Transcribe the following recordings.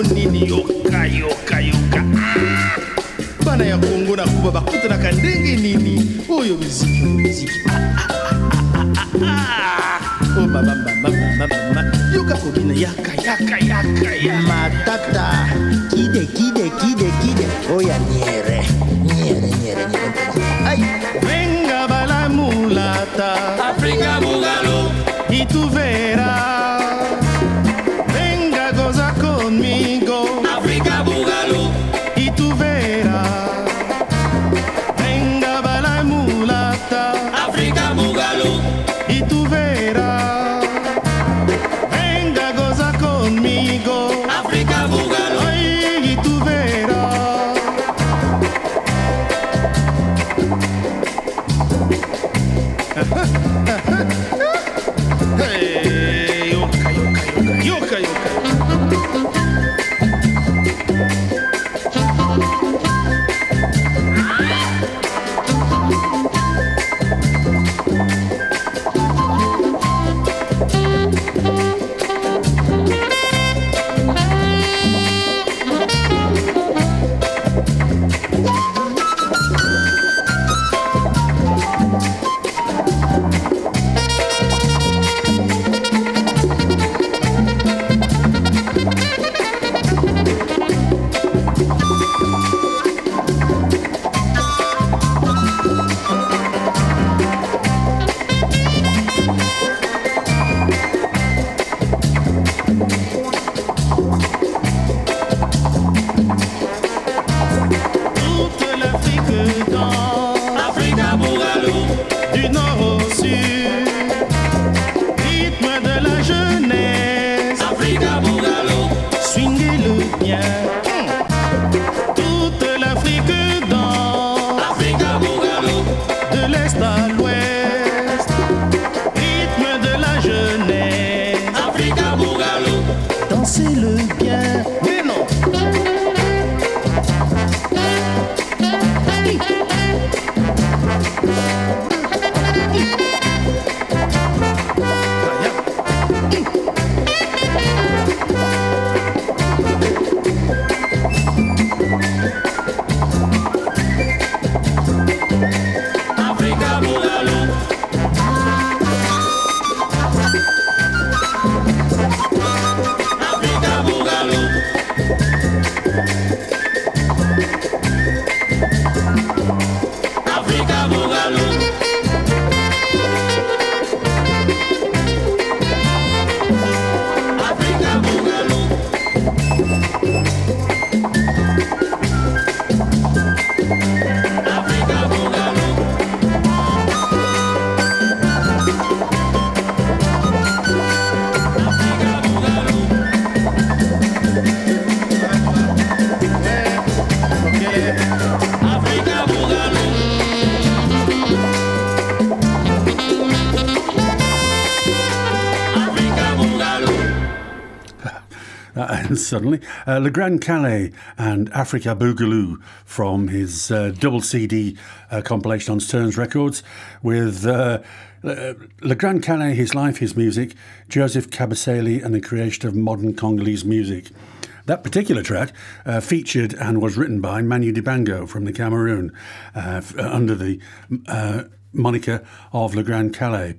oyo nini? Yoka yoka yoka. Ah! bana ya kongo na kuba bakutanaka ndenge nini? Oyo miziki miziki o mama mama mama mama. Yoka kobina yaka yaka yaka ya matata. Kide kide kide kide. Oya nyere suddenly, uh, Le Grand Kalle and Africa Boogaloo from his uh, double CD uh, compilation on Sterns Records with uh, uh, Le Grand Kalle, His Life, His Music, Joseph Kabasele, and the creation of modern Congolese music. That particular track uh, featured and was written by Manu Dibango from the Cameroon uh, f- under the uh, moniker of Le Grand Kalle.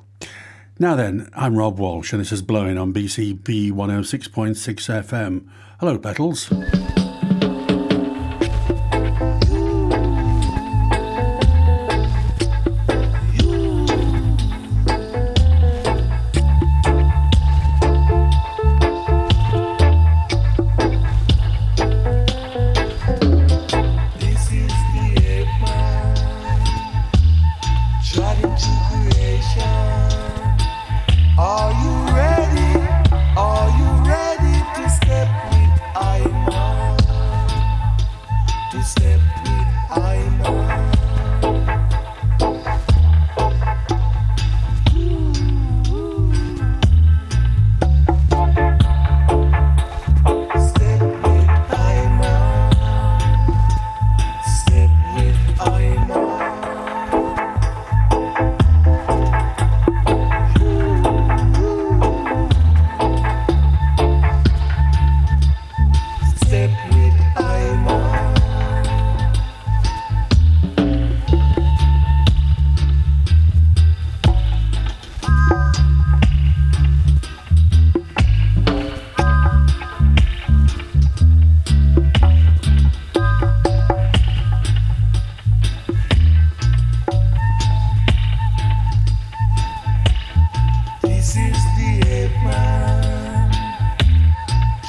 Now then, I'm Rob Walsh, and this is Blowin on BCB 106.6 FM. Hello, Petals.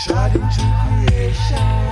shot into creation.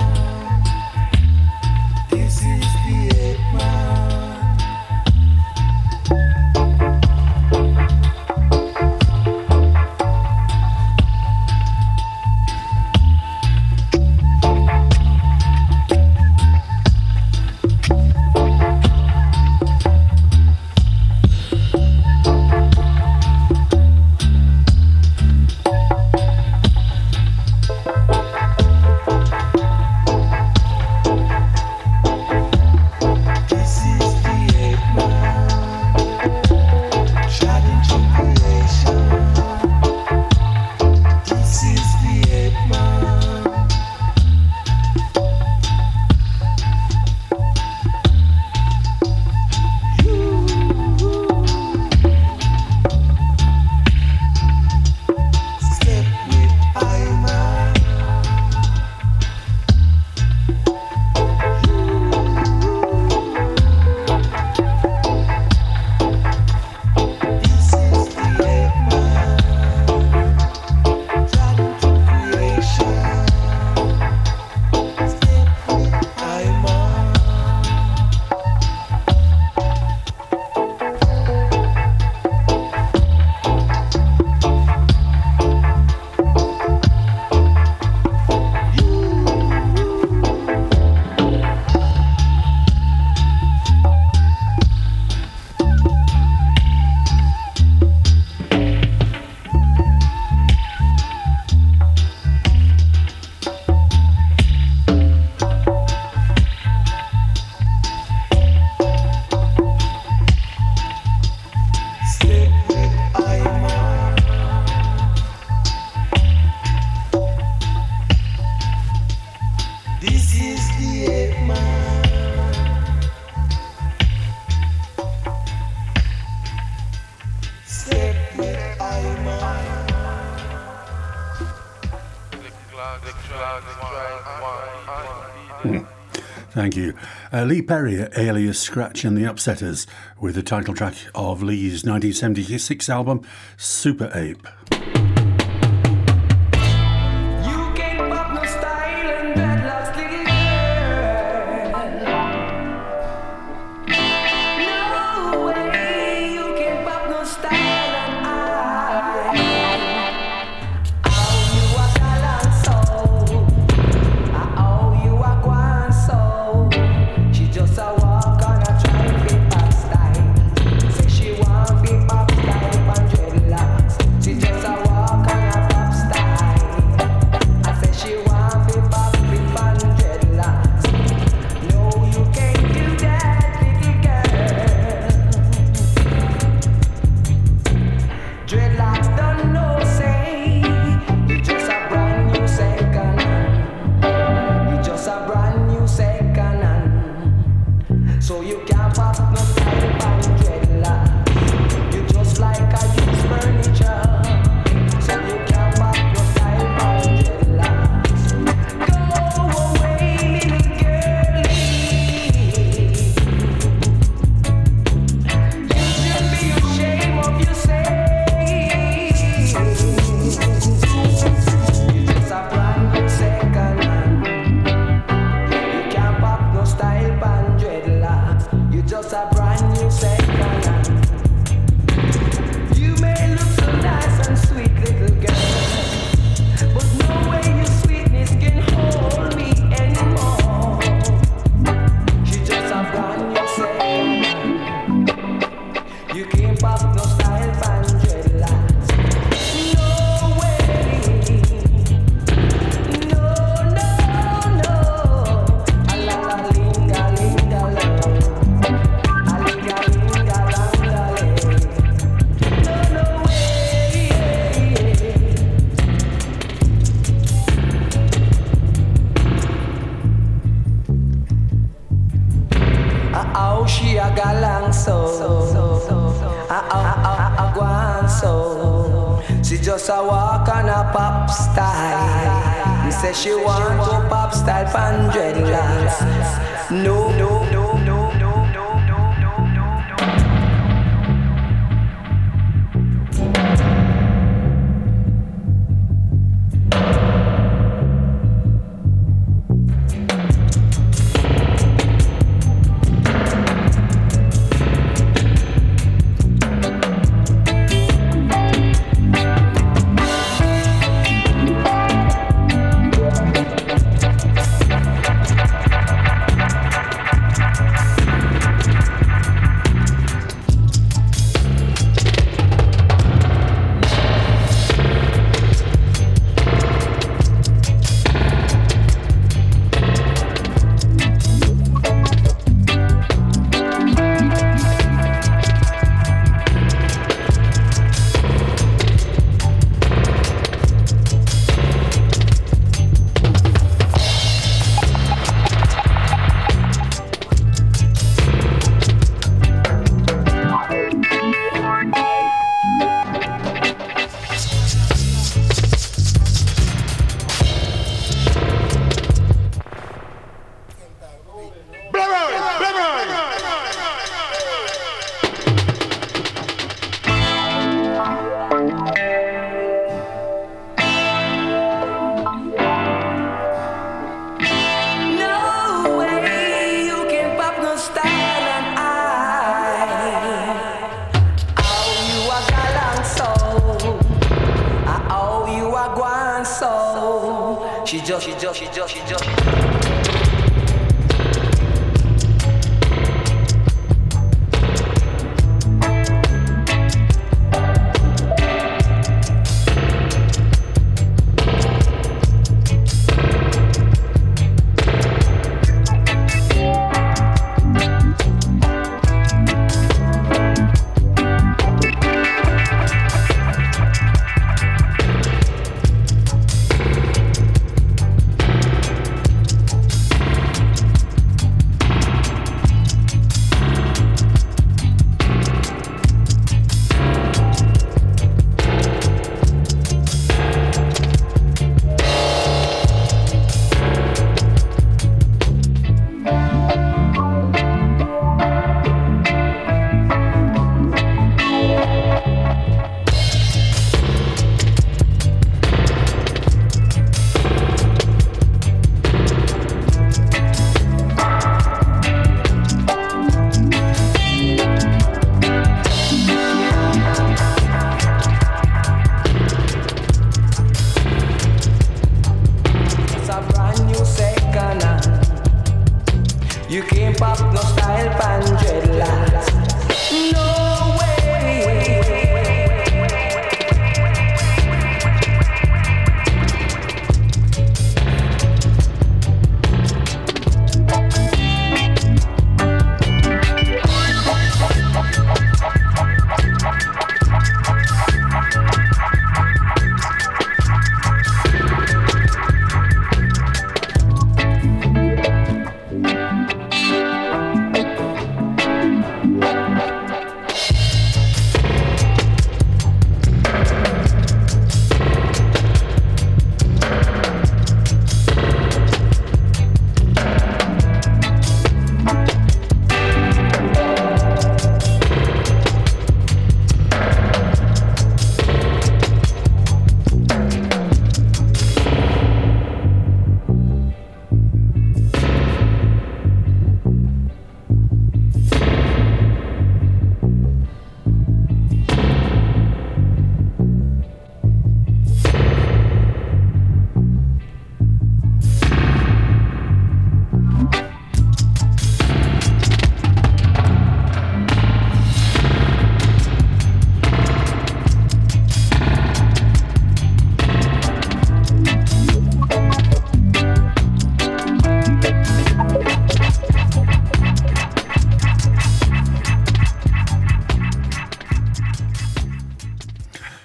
Lee Perry, alias Scratch and the Upsetters, with the title track of Lee's 1976 album, Super Ape.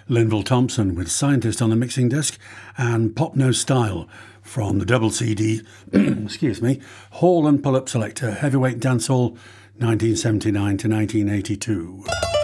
Linval Thompson with Scientist on the mixing desk, and Pop No Style from the double CD, excuse me, Haul and Pull Up Selecta, Heavyweight Dancehall, 1979 to 1982.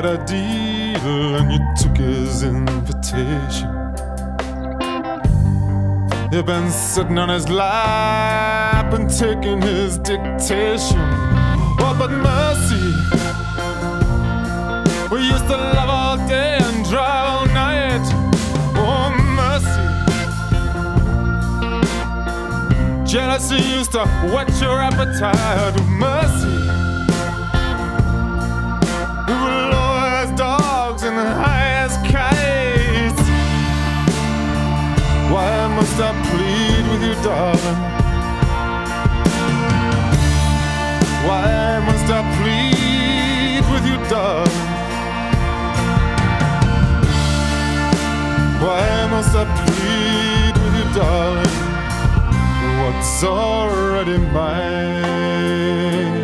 Got a deal and you took his invitation. You've been sitting on his lap and taking his dictation. Oh, but mercy, we used to love all day and drive all night. Oh, mercy. Jealousy used to whet your appetite. Mercy. Must I plead with you, darling? Why must I plead with you, darling? Why must I plead with you, darling? What's already mine?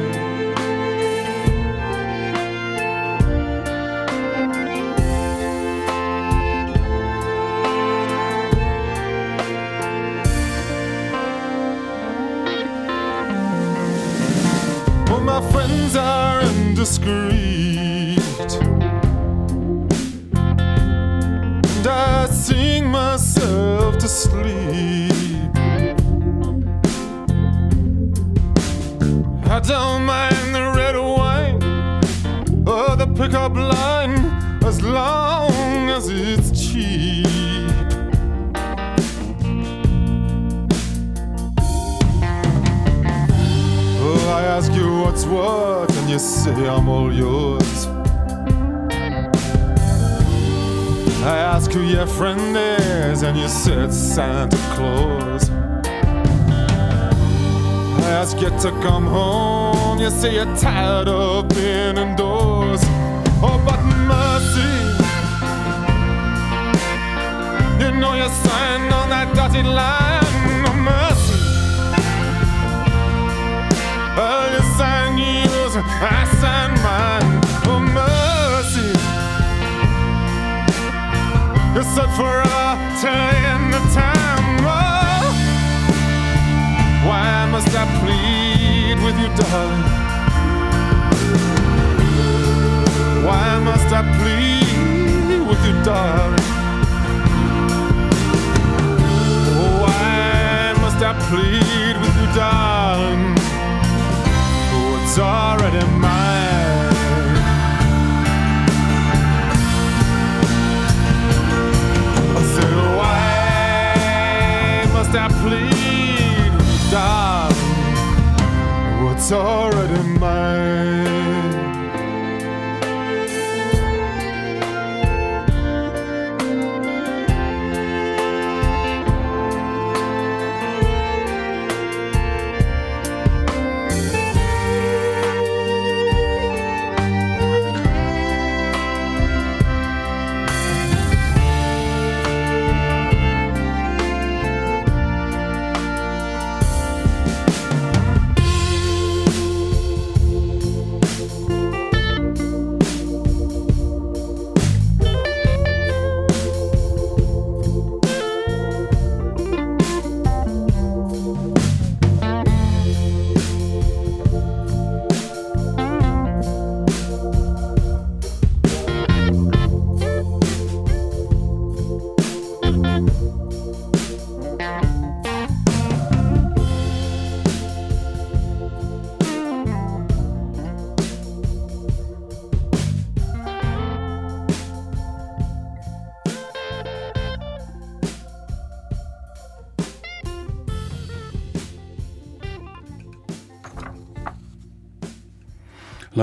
Friends are indiscreet. And I sing myself to sleep. I don't mind the red wine or the pickup line as long as it's cheap. Ask you what's what, and you say I'm all yours. I ask who your friend is, and you said Santa Claus. I ask you to come home, you say you're tired of being indoors. Oh, but mercy, you know you signed on that dotted line. Oh, yours, I mine. Mercy. You forever till the time. Oh, why must I plead with you, darling? Why must I plead with you, darling? Why must I plead with you, darling? It's already mine. I said, why must I plead darling? It's already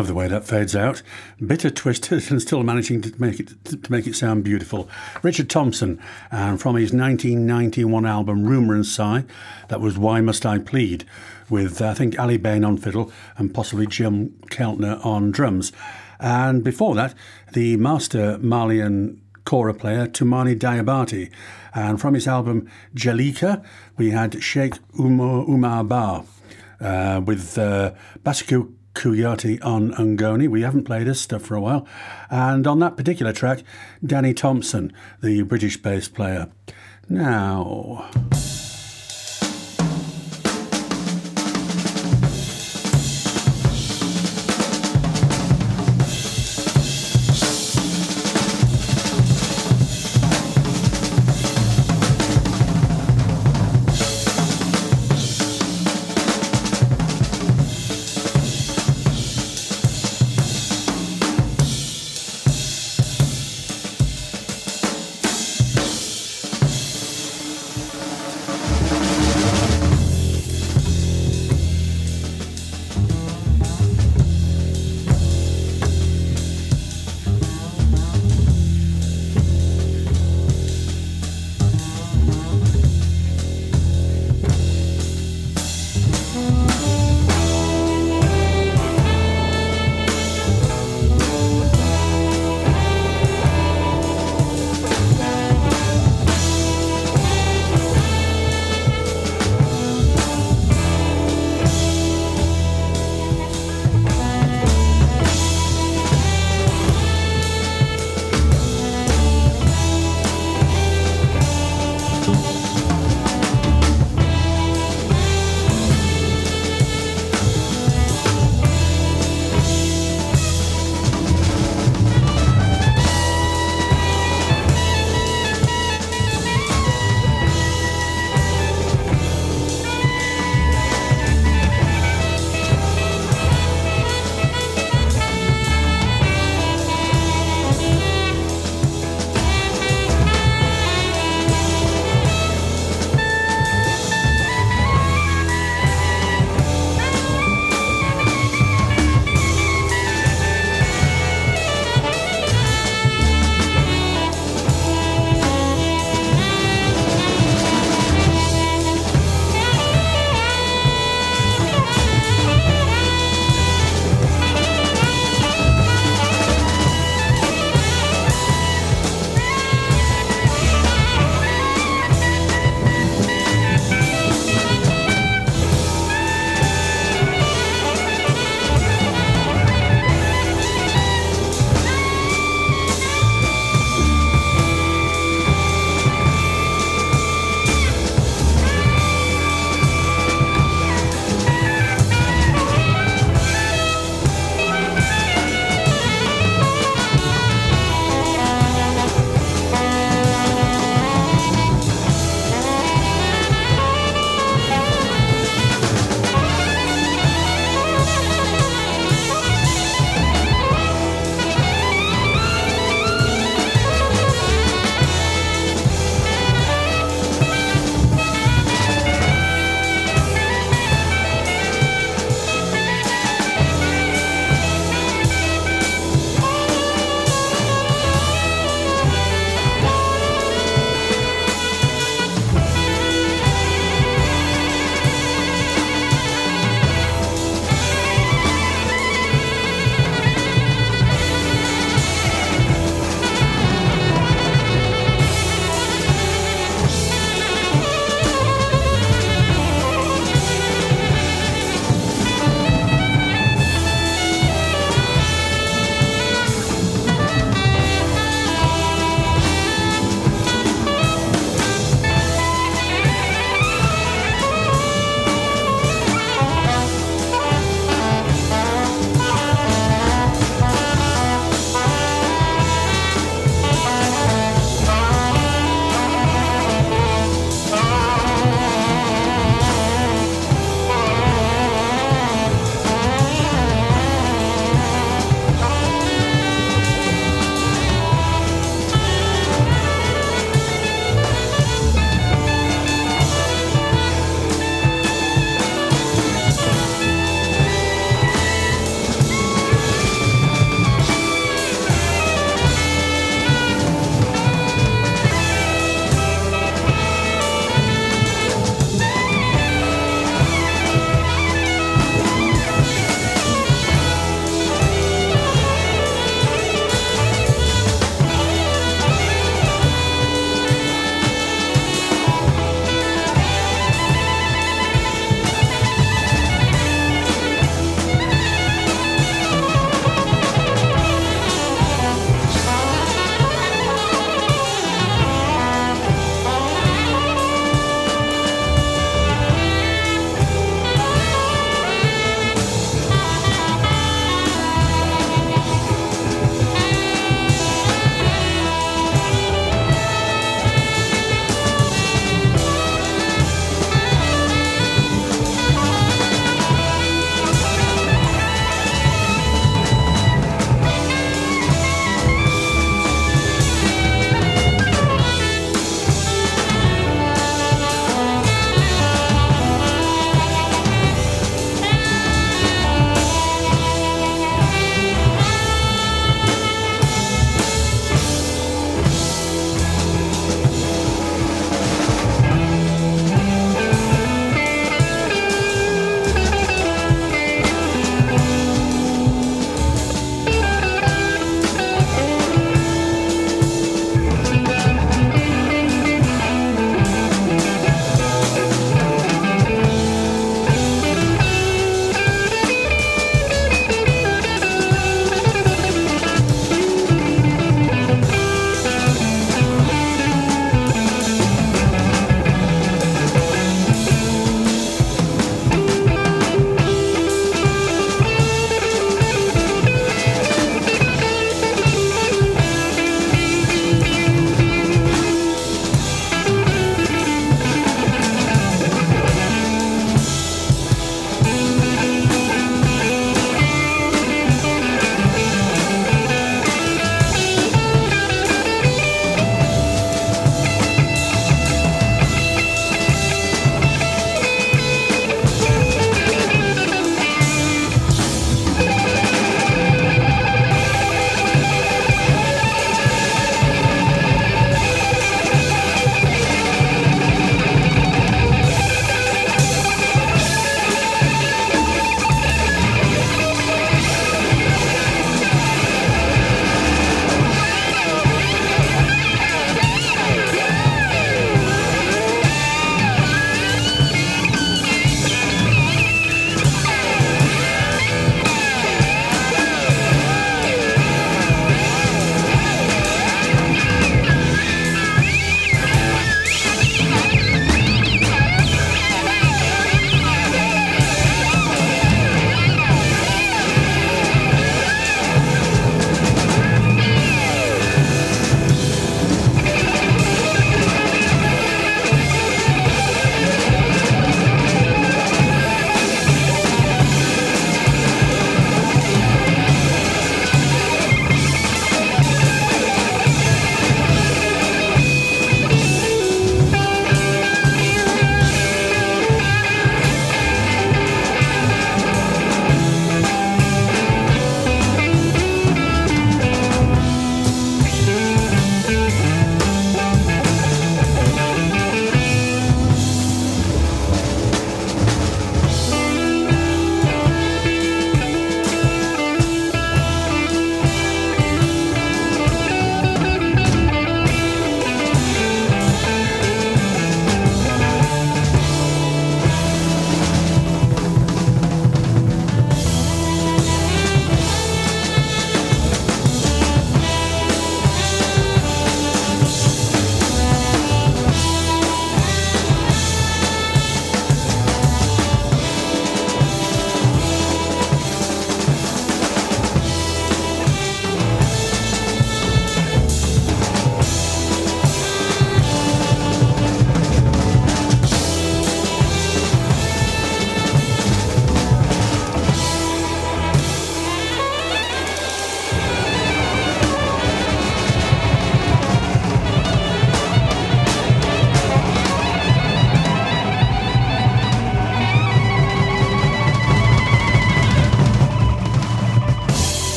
Love the way that fades out. Bitter twist and still managing to make it to make it sound beautiful. Richard Thompson, and from his 1991 album Rumour and Sigh, that was Why Must I Plead, with I think Aly Bain on fiddle and possibly Jim Keltner on drums. And before that, the master Malian kora player Toumani Diabate. And from his album Djelika, we had Cheick Oumar, Oumar Bah uh, with uh, Kouyate on Ungoni. We haven't played his stuff for a while. And on that particular track, Danny Thompson, the British bass player. Now.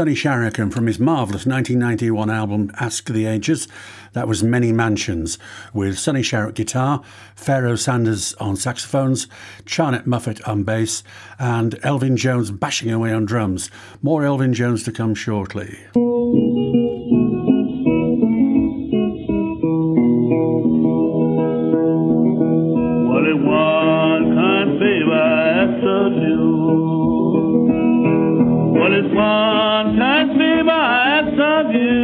Sonny Sharrock from his marvellous 1991 album Ask the Ages. That was Many Mansions with Sonny Sharrock guitar, Pharoah Sanders on saxophones, Charnett Moffett on bass, and Elvin Jones bashing away on drums. More Elvin Jones to come shortly. What is one kind favor asked of you?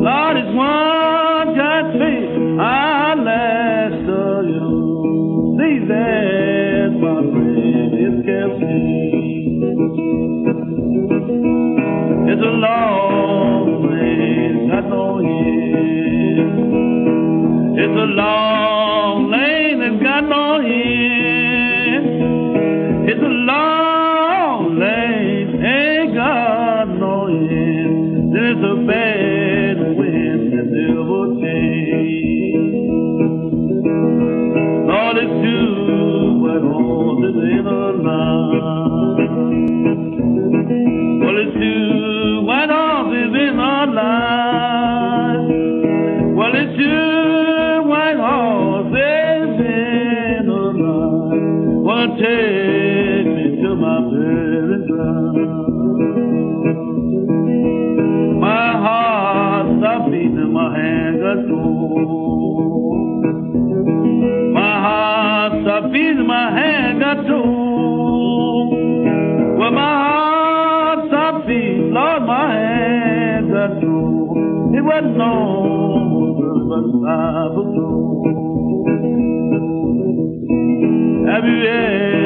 Lord, it's one kind favor I'll ask of you. Please ask my friend, it's kept me. It's a long way, got no end. It's a long Take me to my burial ground. My heart stopped beating, my hand got cold. My heart stopped beating, my hand got cold. Well, my heart stopped beating, Lord, my hand got cold. It wasn't no good, but I was told.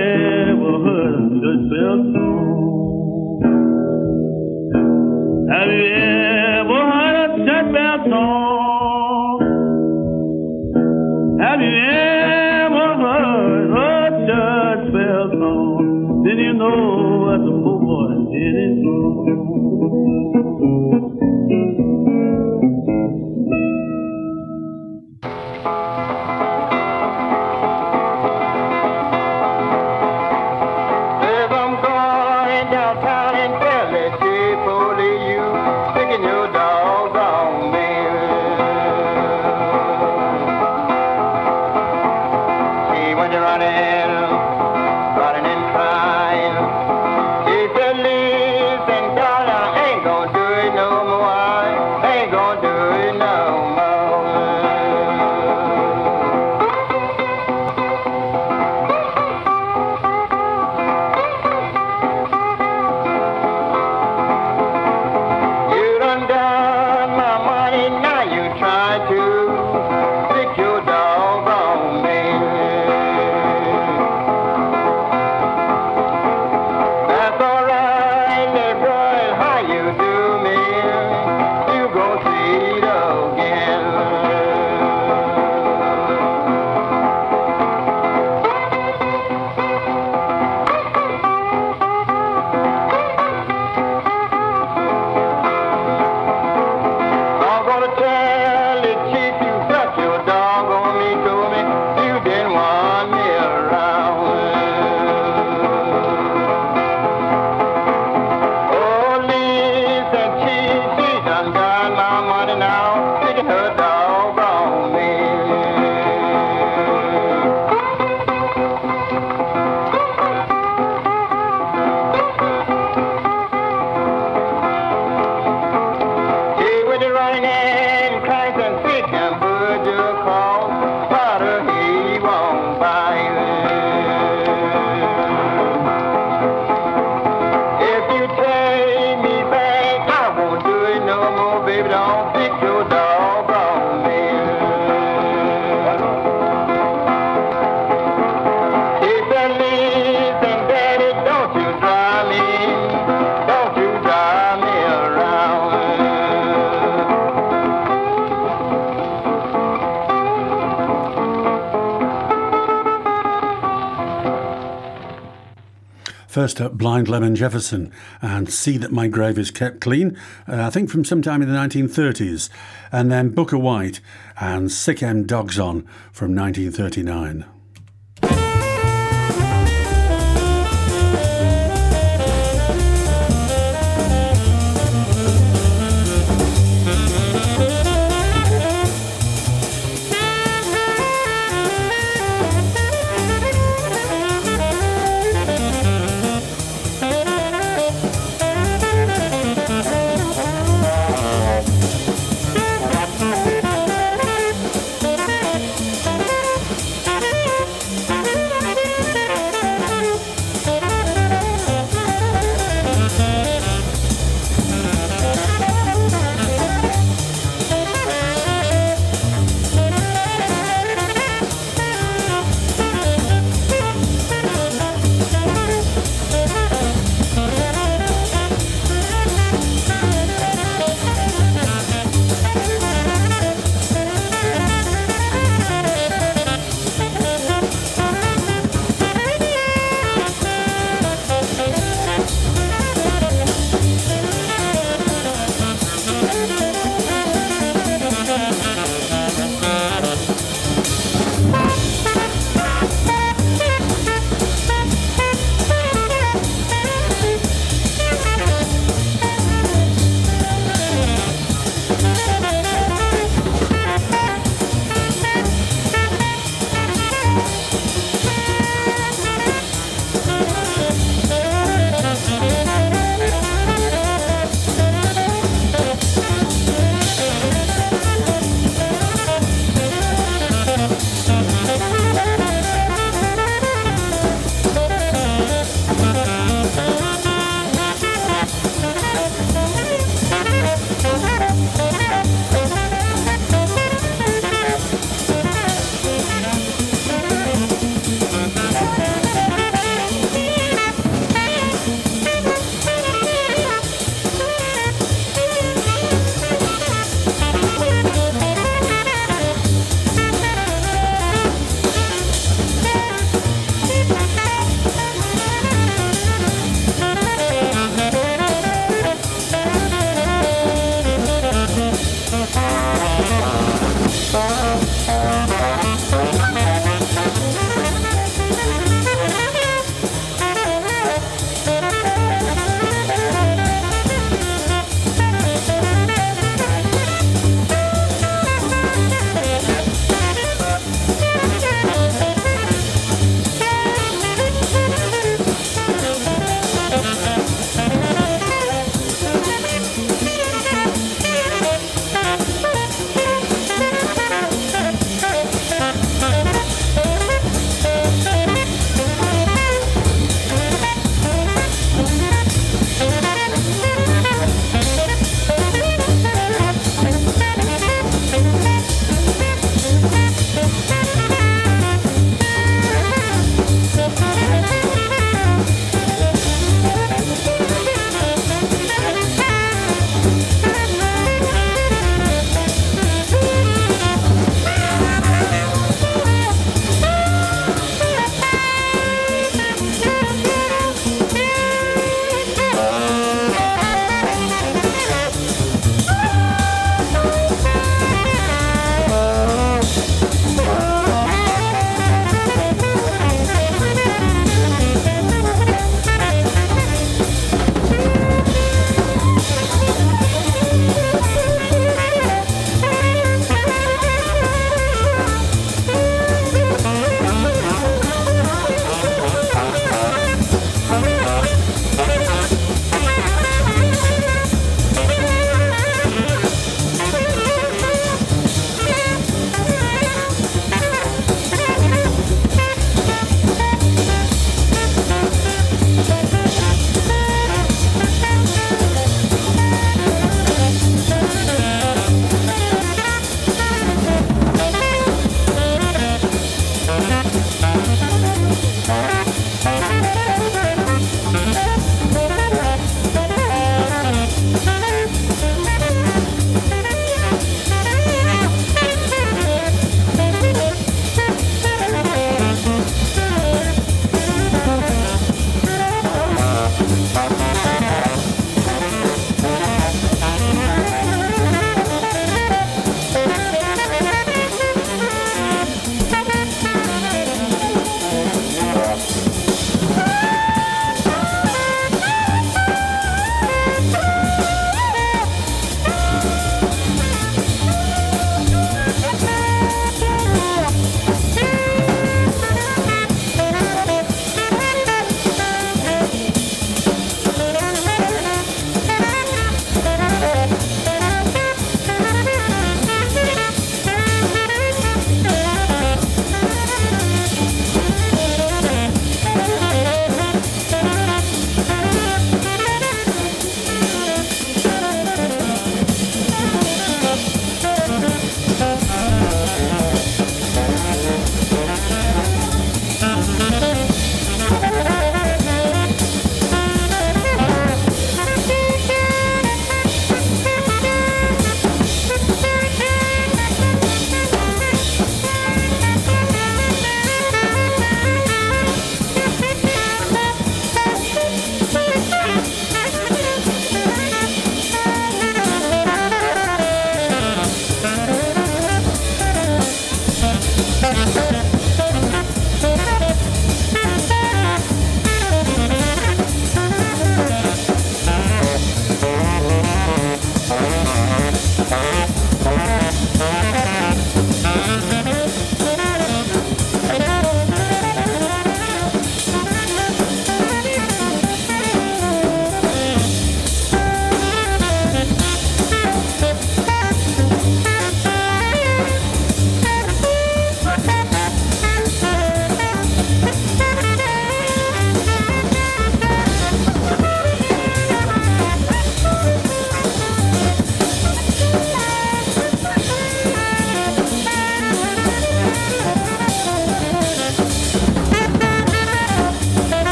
First up, Blind Lemon Jefferson and See That My Grave Is Kept Clean, uh, I think from sometime in the 1930s. And then Bukka White and Sick M Dogs On from 1939.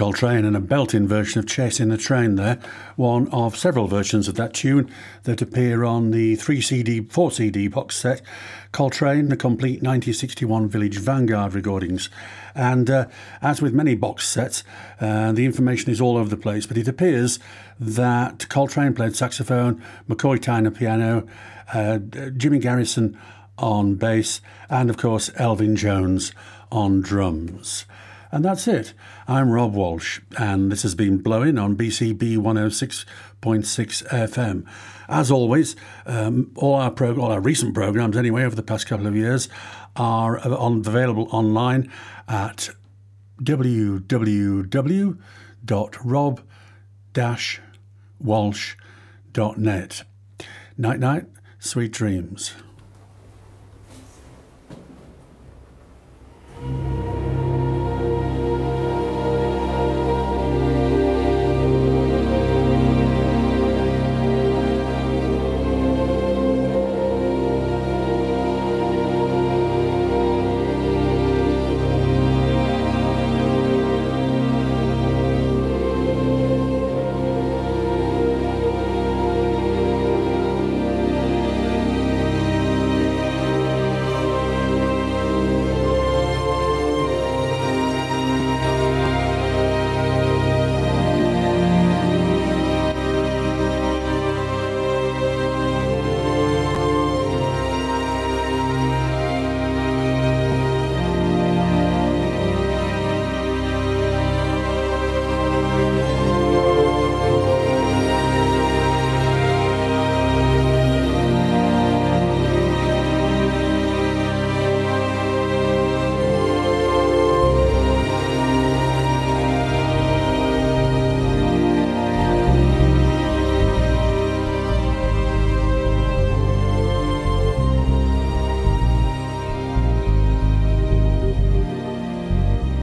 Coltrane and a belting version of Chasin' the Trane there, one of several versions of that tune that appear on the 3 CD, 4 CD box set Coltrane, the complete 1961 Village Vanguard recordings. And uh, as with many box sets, uh, the information is all over the place, but it appears that Coltrane played saxophone, McCoy Tyner piano, uh, Jimmy Garrison on bass, and of course Elvin Jones on drums. And that's it. I'm Rob Walsh, and this has been Blowin on BCB 106.6 FM. As always, um, all, our prog- all our recent programs, anyway, over the past couple of years, are on- available online at www.rob-walsh.net. Night night, sweet dreams.